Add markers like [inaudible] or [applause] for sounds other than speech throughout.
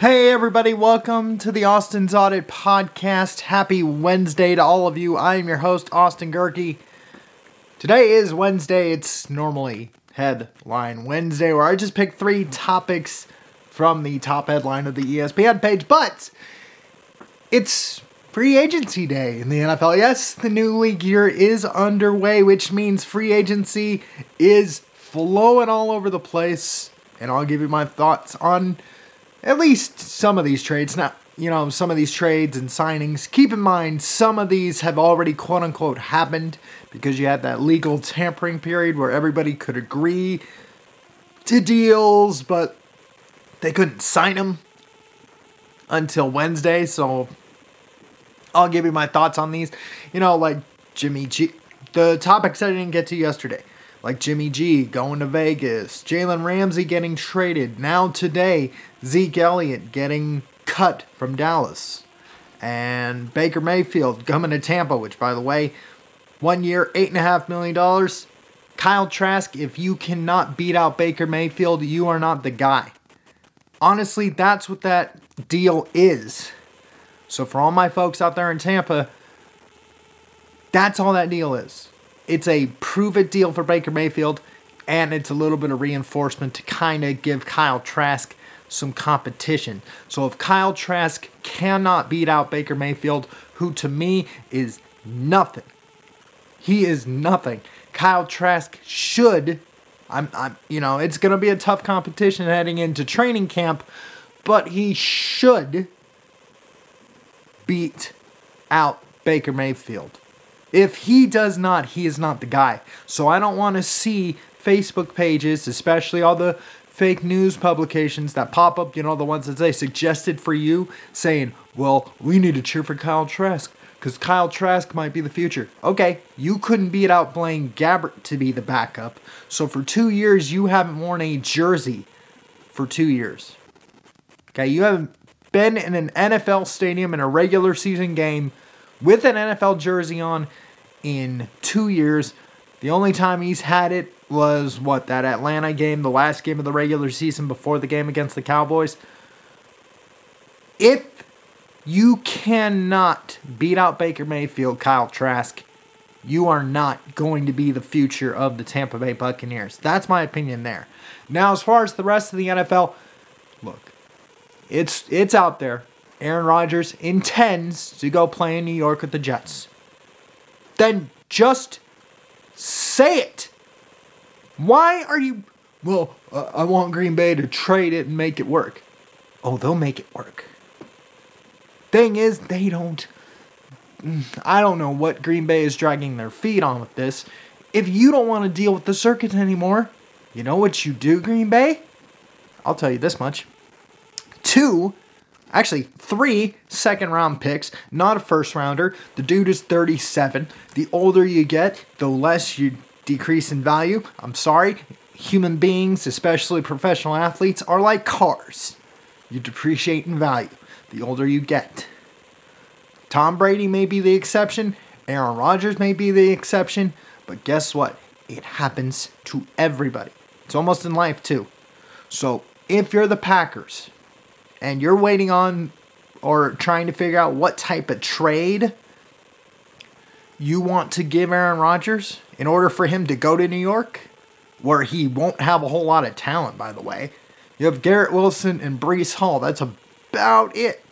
Hey, everybody, welcome to the Austin's Audit Podcast. Happy Wednesday to all of you. I am your host, Austin Gehrke. Today is Wednesday. It's normally Headline Wednesday, where I just pick three topics from the top headline of the ESPN page, but it's free agency day in the NFL. Yes, the new league year is underway, which means free agency is flowing all over the place, and I'll give you my thoughts on at least some of these trades. Now, you know, some of these trades and signings. Keep in mind, some of these have already quote unquote happened because you had that legal tampering period where everybody could agree to deals, but they couldn't sign them until Wednesday. So I'll give you my thoughts on these. You know, like Jimmy G. The topics I didn't get to yesterday like Jimmy G going to Vegas, Jalen Ramsey getting traded. Now today, Zeke Elliott getting cut from Dallas, and Baker Mayfield coming to Tampa. Which, by the way, one year, eight and a half million dollars. Kyle Trask, if you cannot beat out Baker Mayfield, you are not the guy. Honestly, that's what that deal is. So for all my folks out there in Tampa, that's all that deal is it's a prove it deal for Baker Mayfield, and it's a little bit of reinforcement to kind of give Kyle Trask some competition. So if Kyle Trask cannot beat out Baker Mayfield, who to me is nothing, he is nothing. Kyle Trask should, I'm, I'm, you know, it's going to be a tough competition heading into training camp, but he should beat out Baker Mayfield. If he does not, he is not the guy. So I don't want to see Facebook pages, especially all the fake news publications that pop up, you know, the ones that say suggested for you, saying, well, we need to cheer for Kyle Trask because Kyle Trask might be the future. Okay, you couldn't beat out Blaine Gabbert to be the backup. So for two years, you haven't worn a jersey for two years. Okay, you haven't been in an NFL stadium in a regular season game with an NFL jersey on in two years. The only time he's had it was what that Atlanta game, the last game of the regular season before the game against the Cowboys. If you cannot beat out Baker Mayfield, Kyle Trask, you are not going to be the future of the Tampa Bay Buccaneers. That's my opinion there. Now, as far as the rest of the NFL, look, it's it's out there. Aaron Rodgers intends to go play in New York with the Jets. Then just say it. Why are you. Well, uh, I want Green Bay to trade it and make it work. Oh, they'll make it work. Thing is, they don't. I don't know what Green Bay is dragging their feet on with this. If you don't want to deal with the circuit anymore, you know what you do, Green Bay? I'll tell you this much. Two, actually three second round picks, not a first rounder. The dude is 37. The older you get, the less you decrease in value. I'm sorry. Human beings, especially professional athletes, are like cars. You depreciate in value the older you get. Tom Brady may be the exception, Aaron Rodgers may be the exception, but guess what? It happens to everybody. It's almost in life too. So if you're the Packers, and you're waiting on or trying to figure out what type of trade you want to give Aaron Rodgers in order for him to go to New York, where he won't have a whole lot of talent, by the way. You have Garrett Wilson and Breece Hall. That's about it.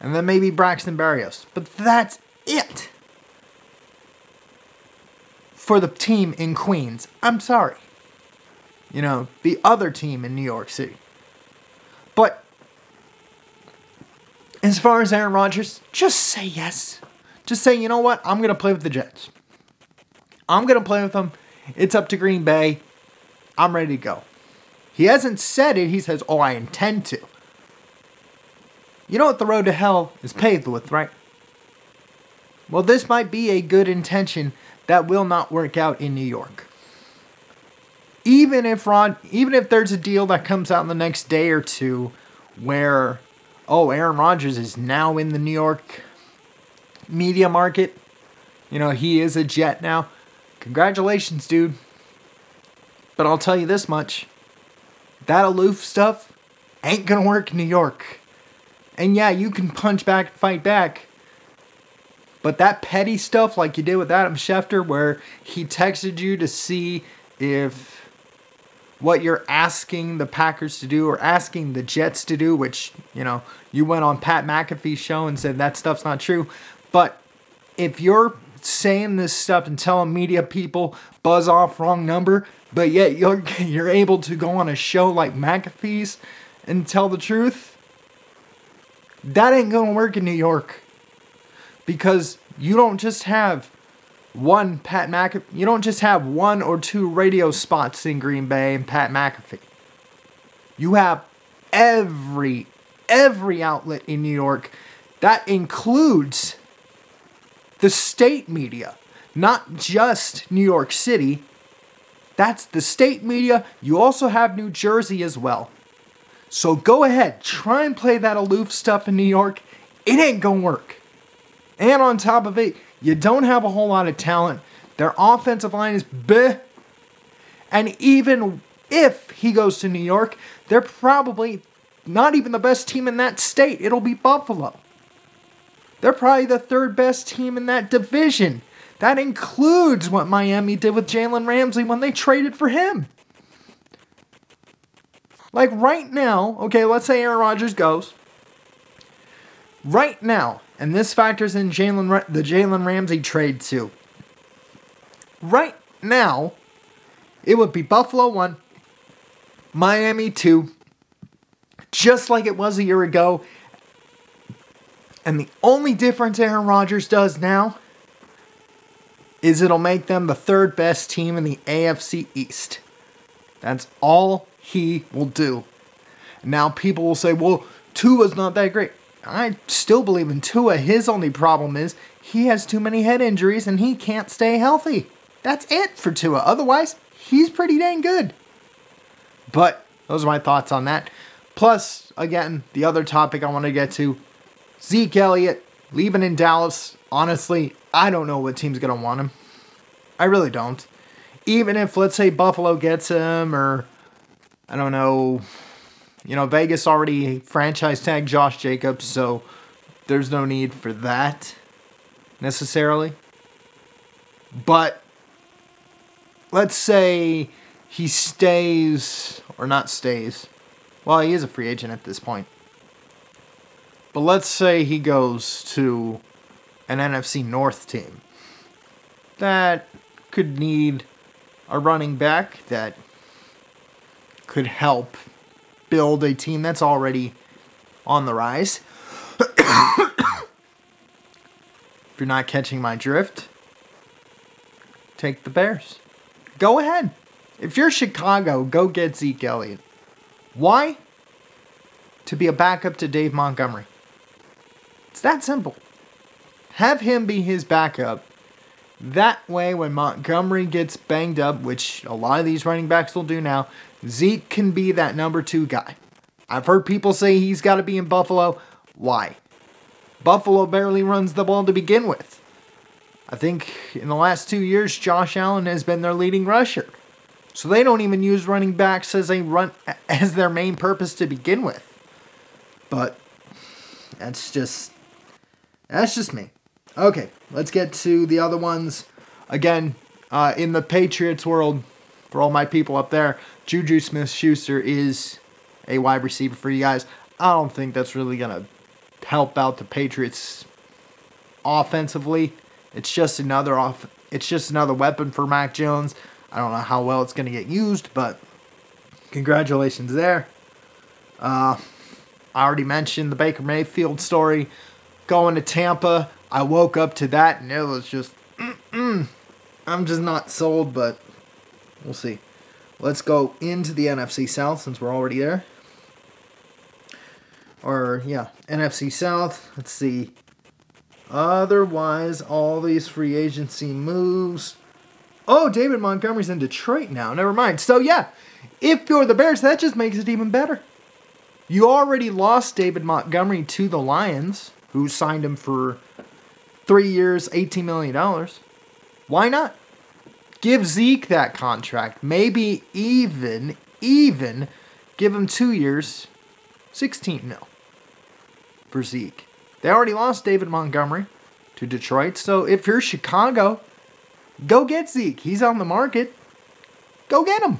And then maybe Braxton Berrios. But that's it. For the team in Queens. I'm sorry. You know, the other team in New York City. But as far as Aaron Rodgers, just say yes. Just say, you know what? I'm going to play with the Jets. I'm going to play with them. It's up to Green Bay. I'm ready to go. He hasn't said it. He says, oh, I intend to. You know what the road to hell is paved with, right? Well, this might be a good intention that will not work out in New York. Even if Rod, even if there's a deal that comes out in the next day or two where oh, Aaron Rodgers is now in the New York media market. You know, he is a Jet now. Congratulations, dude. But I'll tell you this much that aloof stuff ain't gonna work in New York. And yeah, you can punch back and fight back. But that petty stuff, like you did with Adam Schefter, where he texted you to see if what you're asking the Packers to do or asking the Jets to do, which, you know, you went on Pat McAfee's show and said that stuff's not true. But if you're saying this stuff and telling media people buzz off wrong number, but yet you're [laughs] you're able to go on a show like McAfee's and tell the truth, that ain't gonna work in New York. Because you don't just have one Pat McAfee. You don't just have one or two radio spots in Green Bay and Pat McAfee. You have every every outlet in New York. That includes the state media, not just New York City. That's the state media. You also have New Jersey as well. So go ahead, try and play that aloof stuff in New York. It ain't gonna work. And on top of it, you don't have a whole lot of talent. Their offensive line is bleh. And even if he goes to New York, they're probably not even the best team in that state. It'll be Buffalo. They're probably the third best team in that division. That includes what Miami did with Jalen Ramsey when they traded for him. Like right now, okay, let's say Aaron Rodgers goes. Right now, and this factors in Jalen the Jalen Ramsey trade too. Right now, it would be Buffalo 1, Miami 2, just like it was a year ago. And the only difference Aaron Rodgers does now is it'll make them the third best team in the AFC East. That's all he will do. Now people will say, well, Tua's not that great. I still believe in Tua. His only problem is he has too many head injuries and he can't stay healthy. That's it for Tua. Otherwise, he's pretty dang good. But those are my thoughts on that. Plus, again, the other topic I want to get to Zeke Elliott leaving in Dallas. Honestly, I don't know what team's going to want him. I really don't. Even if, let's say, Buffalo gets him or, I don't know, you know, Vegas already franchise tagged Josh Jacobs, so there's no need for that necessarily. But let's say he stays or not stays. Well, he is a free agent at this point. But let's say he goes to an NFC North team that could need a running back that could help build a team that's already on the rise. [coughs] if you're not catching my drift, take the Bears. Go ahead. If you're Chicago, go get Zeke Elliott. Why? To be a backup to Dave Montgomery. It's that simple. Have him be his backup. That way, when Montgomery gets banged up, which a lot of these running backs will do now, Zeke can be that number two guy. I've heard people say he's got to be in Buffalo. Why? Buffalo barely runs the ball to begin with. I think in the last two years, Josh Allen has been their leading rusher. So they don't even use running backs as a run [laughs] as their main purpose to begin with. But that's just that's just me. Okay, let's get to the other ones. Again, uh, in the Patriots world, for all my people up there, Juju Smith Schuster is a wide receiver for you guys. I don't think that's really going to help out the Patriots offensively. It's just another off it's just another weapon for Mac Jones. I don't know how well it's going to get used, but congratulations there. Uh, I already mentioned the Baker Mayfield story going to Tampa. I woke up to that and it was just mm-mm. I'm just not sold, but we'll see. Let's go into the NFC South since we're already there. Or, yeah, NFC South. Let's see. Otherwise, all these free agency moves. Oh, David Montgomery's in Detroit now. Never mind. So, yeah, if you're the Bears, that just makes it even better. You already lost David Montgomery to the Lions, who signed him for three years, $18 million. Why not? Give Zeke that contract. Maybe even, even give him two years, 16 mil. for Zeke. They already lost David Montgomery to Detroit, so if you're Chicago, go get Zeke. He's on the market. Go get him.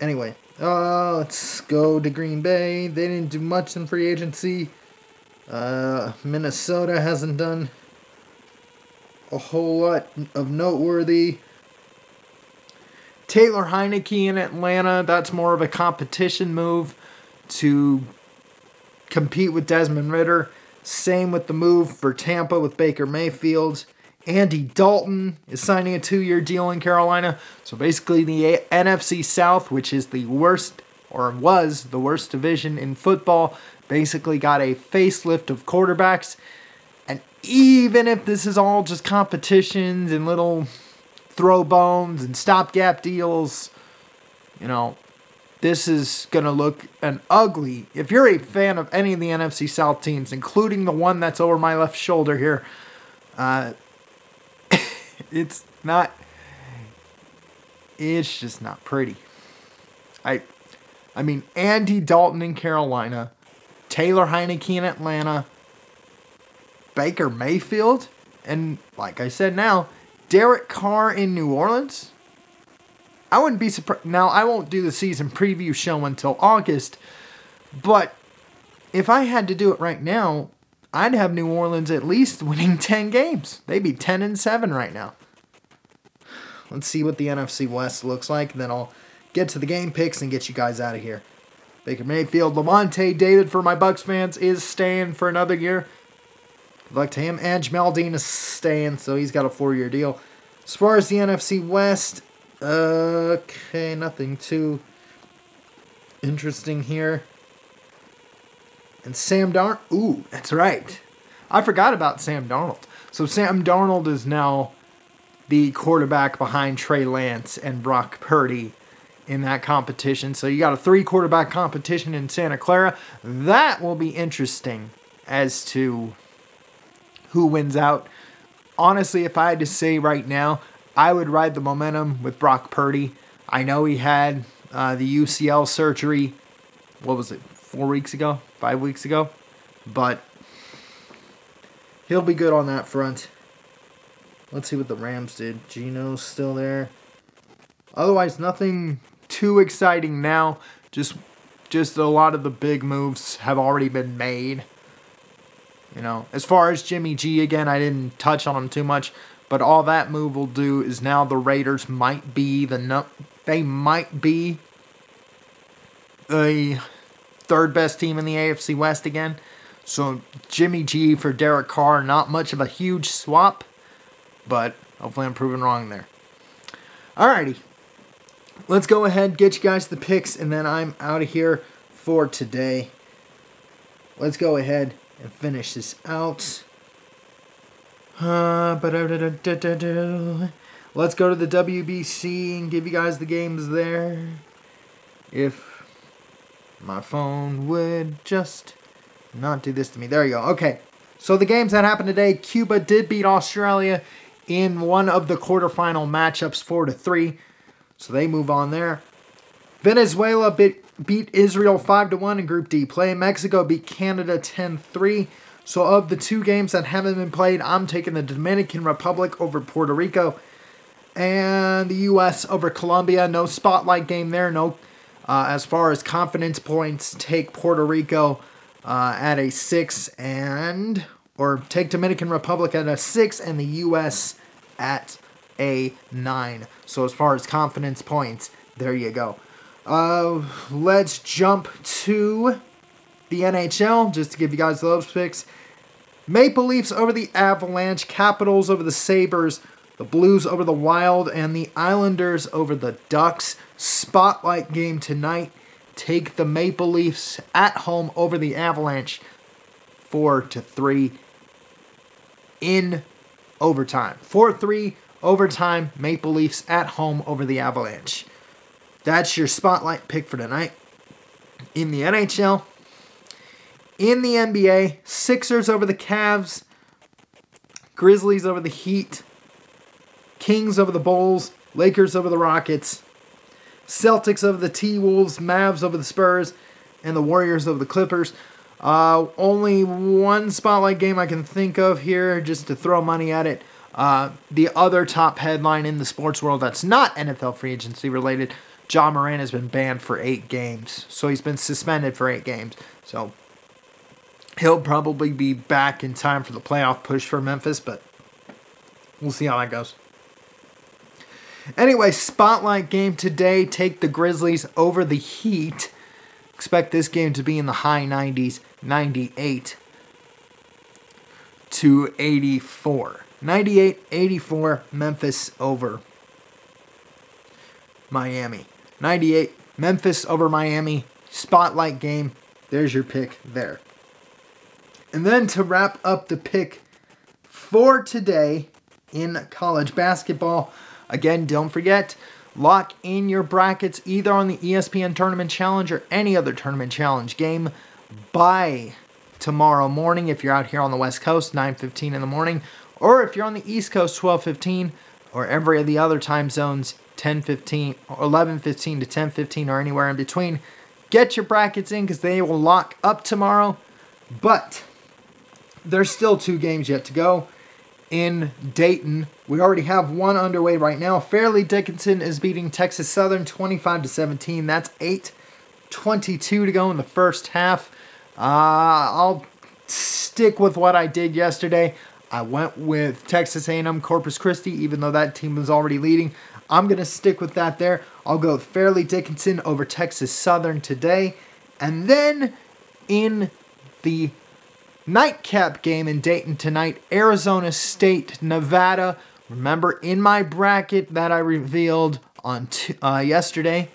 Anyway, uh, let's go to Green Bay. They didn't do much in free agency. Uh, Minnesota hasn't done a whole lot of noteworthy. Taylor Heinicke in Atlanta, that's more of a competition move to compete with Desmond Ridder. Same with the move for Tampa with Baker Mayfield. Andy Dalton is signing a two year deal in Carolina. So basically, the NFC South, which is the worst or was the worst division in football, basically got a facelift of quarterbacks. And even if this is all just competitions and little throw bones and stopgap deals, you know, this is going to look an ugly. If you're a fan of any of the NFC South teams, including the one that's over my left shoulder here, uh, [laughs] it's not. It's just not pretty. I, I mean, Andy Dalton in Carolina, Taylor Heinicke in Atlanta, Baker Mayfield, and like I said now, Derek Carr in New Orleans. I wouldn't be surprised. Now, I won't do the season preview show until August, but if I had to do it right now, I'd have New Orleans at least [laughs] winning 10 games. They'd be 10 and 7 right now. Let's see what the NFC West looks like, then I'll get to the game picks and get you guys out of here. Baker Mayfield, Lavonte David for my Bucks fans is staying for another year. Good luck to him. And Jamel Dean is staying, so he's got a four-year deal. As far as the NFC West, Okay, nothing too interesting here. And Sam Darn. Ooh, that's right. I forgot about Sam Darnold. So Sam Darnold is now the quarterback behind Trey Lance and Brock Purdy in that competition. So you got a three quarterback competition in Santa Clara. That will be interesting as to who wins out. Honestly, if I had to say right now, I would ride the momentum with Brock Purdy. I know he had uh, the UCL surgery. What was it? Four weeks ago, five weeks ago, but he'll be good on that front. Let's see what the Rams did. Geno's still there. Otherwise, nothing too exciting now. Just, just a lot of the big moves have already been made. You know, as far as Jimmy G, again, I didn't touch on him too much. But all that move will do is now the Raiders might be the no, they might be the third best team in the AFC West again. So Jimmy G for Derek Carr, not much of a huge swap, but hopefully I'm proven wrong there. Alrighty. Let's go ahead, get you guys the picks, and then I'm out of here for today. Let's go ahead and finish this out. Uh, Let's go to the WBC and give you guys the games there. If my phone would just not do this to me. There you go. Okay. So the games that happened today, Cuba did beat Australia in one of the quarterfinal matchups 4 to 3. So they move on there. Venezuela beat, beat Israel 5 to 1 in Group D play. Mexico beat Canada 10 3. So, of the two games that haven't been played, I'm taking the Dominican Republic over Puerto Rico and the U.S. over Colombia. No spotlight game there. No, uh, as far as confidence points, take Puerto Rico uh, at a six and or take Dominican Republic at a six and the U.S. at a nine. So as far as confidence points, there you go. Uh, let's jump to the NHL just to give you guys those picks. Maple Leafs over the Avalanche, Capitals over the Sabres, the Blues over the Wild, and the Islanders over the Ducks. Spotlight game tonight. Take the Maple Leafs at home over the Avalanche, four to three in overtime. Four three overtime. Maple Leafs at home over the Avalanche. That's your spotlight pick for tonight. In the NHL, in the NBA, Sixers over the Cavs, Grizzlies over the Heat, Kings over the Bulls, Lakers over the Rockets, Celtics over the T Wolves, Mavs over the Spurs, and the Warriors over the Clippers. Uh, only one spotlight game I can think of here, just to throw money at it. Uh, the other top headline in the sports world that's not NFL free agency related, Ja Morant has been banned for eight games. So he's been suspended for eight games. So he'll probably be back in time for the playoff push for Memphis, but we'll see how that goes. Anyway, spotlight game today. Take the Grizzlies over the Heat. Expect this game to be in the high 90s, 98 to 84. 98 84, Memphis over Miami. 98, Memphis over Miami. Spotlight game. There's your pick there. And then to wrap up the pick for today in college basketball, again, don't forget, lock in your brackets either on the ESPN Tournament Challenge or any other Tournament Challenge game by tomorrow morning if you're out here on the West Coast, 9:15 in the morning, or if you're on the East Coast, 12:15, or every of the other time zones, 10:15 or 11:15 to 10:15 or anywhere in between. Get your brackets in because they will lock up tomorrow. But there's still two games yet to go in Dayton. We already have one underway right now. Fairleigh Dickinson is beating Texas Southern 25 to 17. That's 8:22 to go in the first half. Uh, I'll stick with what I did yesterday. I went with Texas A&M Corpus Christi, even though that team was already leading. I'm gonna stick with that there. I'll go Fairleigh Dickinson over Texas Southern today, and then in the nightcap game in Dayton tonight, Arizona State, Nevada. Remember in my bracket that I revealed on t- uh, yesterday,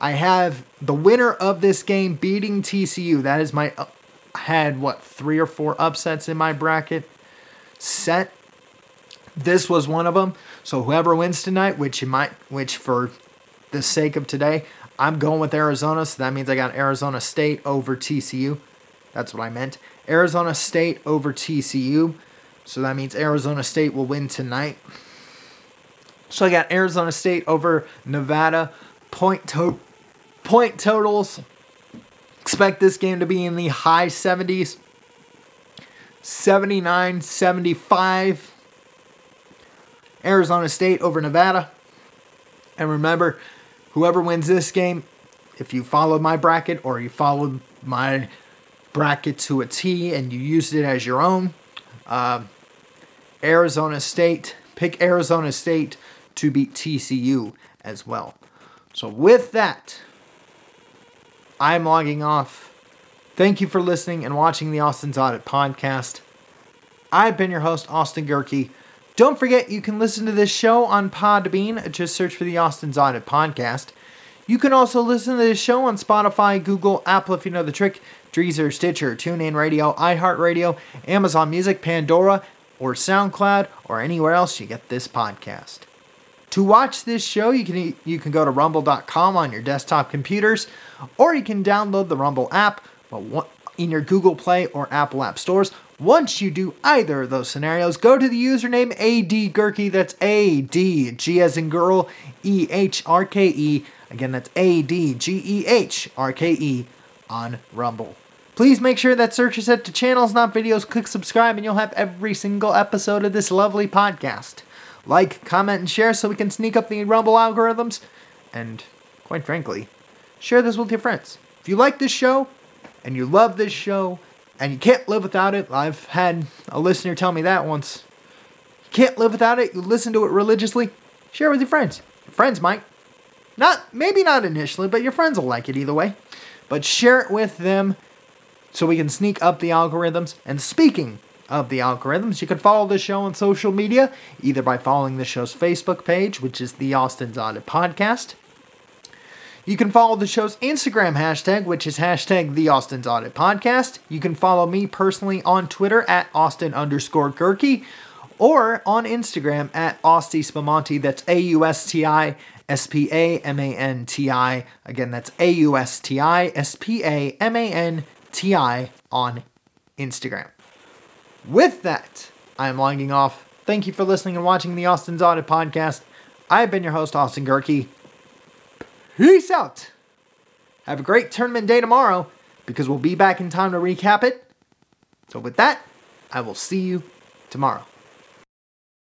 I have the winner of this game beating TCU. That is my uh, had what three or four upsets in my bracket set. This was one of them. So whoever wins tonight, which you might, which for the sake of today, I'm going with Arizona. So that means I got Arizona State over TCU. That's what I meant. Arizona State over TCU. So that means Arizona State will win tonight. So I got Arizona State over Nevada. Point to- point totals. Expect this game to be in the high 70s. 79 75. Arizona State over Nevada. And remember, whoever wins this game, if you followed my bracket or you followed my bracket to a T and you used it as your own. Uh, Arizona State, pick Arizona State to beat TCU as well. So, with that, I'm logging off. Thank you for listening and watching the Austin's Audit podcast. I've been your host, Austin Gehrke. Don't forget, you can listen to this show on Podbean. Just search for the Austin's Audit podcast. You can also listen to this show on Spotify, Google, Apple if you know the trick, Deezer, Stitcher, TuneIn Radio, iHeartRadio, Amazon Music, Pandora, or SoundCloud, or anywhere else you get this podcast. To watch this show, you can you can go to rumble.com on your desktop computers, or you can download the Rumble app but in your Google Play or Apple App stores. Once you do either of those scenarios, go to the username ADGehrke. That's A D G as in girl E H R K E. Again, that's A D G E H R K E on Rumble. Please make sure that search is set to channels, not videos. Click subscribe, and you'll have every single episode of this lovely podcast. Like, comment, and share so we can sneak up the Rumble algorithms. And, quite frankly, share this with your friends. If you like this show, and you love this show, and you can't live without it, I've had a listener tell me that once. You can't live without it, you listen to it religiously, share it with your friends. Your friends might. Not, maybe not initially, but your friends will like it either way. But share it with them so we can sneak up the algorithms. And speaking of the algorithms, you can follow the show on social media, either by following the show's Facebook page, which is the Austin's Audit Podcast. You can follow the show's Instagram hashtag, which is hashtag the Austin's Audit Podcast. You can follow me personally on Twitter at Austin underscore Gehrke or on Instagram at Austi Spamanti. That's A U S T I S P A M A N T I. Again, that's A U S T I S P A M A N T I on Instagram. With that, I am logging off. Thank you for listening and watching the Austin's Audit Podcast. I've been your host, Austin Gehrke. Peace out. Have a great tournament day tomorrow. because we'll be back in time to recap it. So, with that, I will see you tomorrow.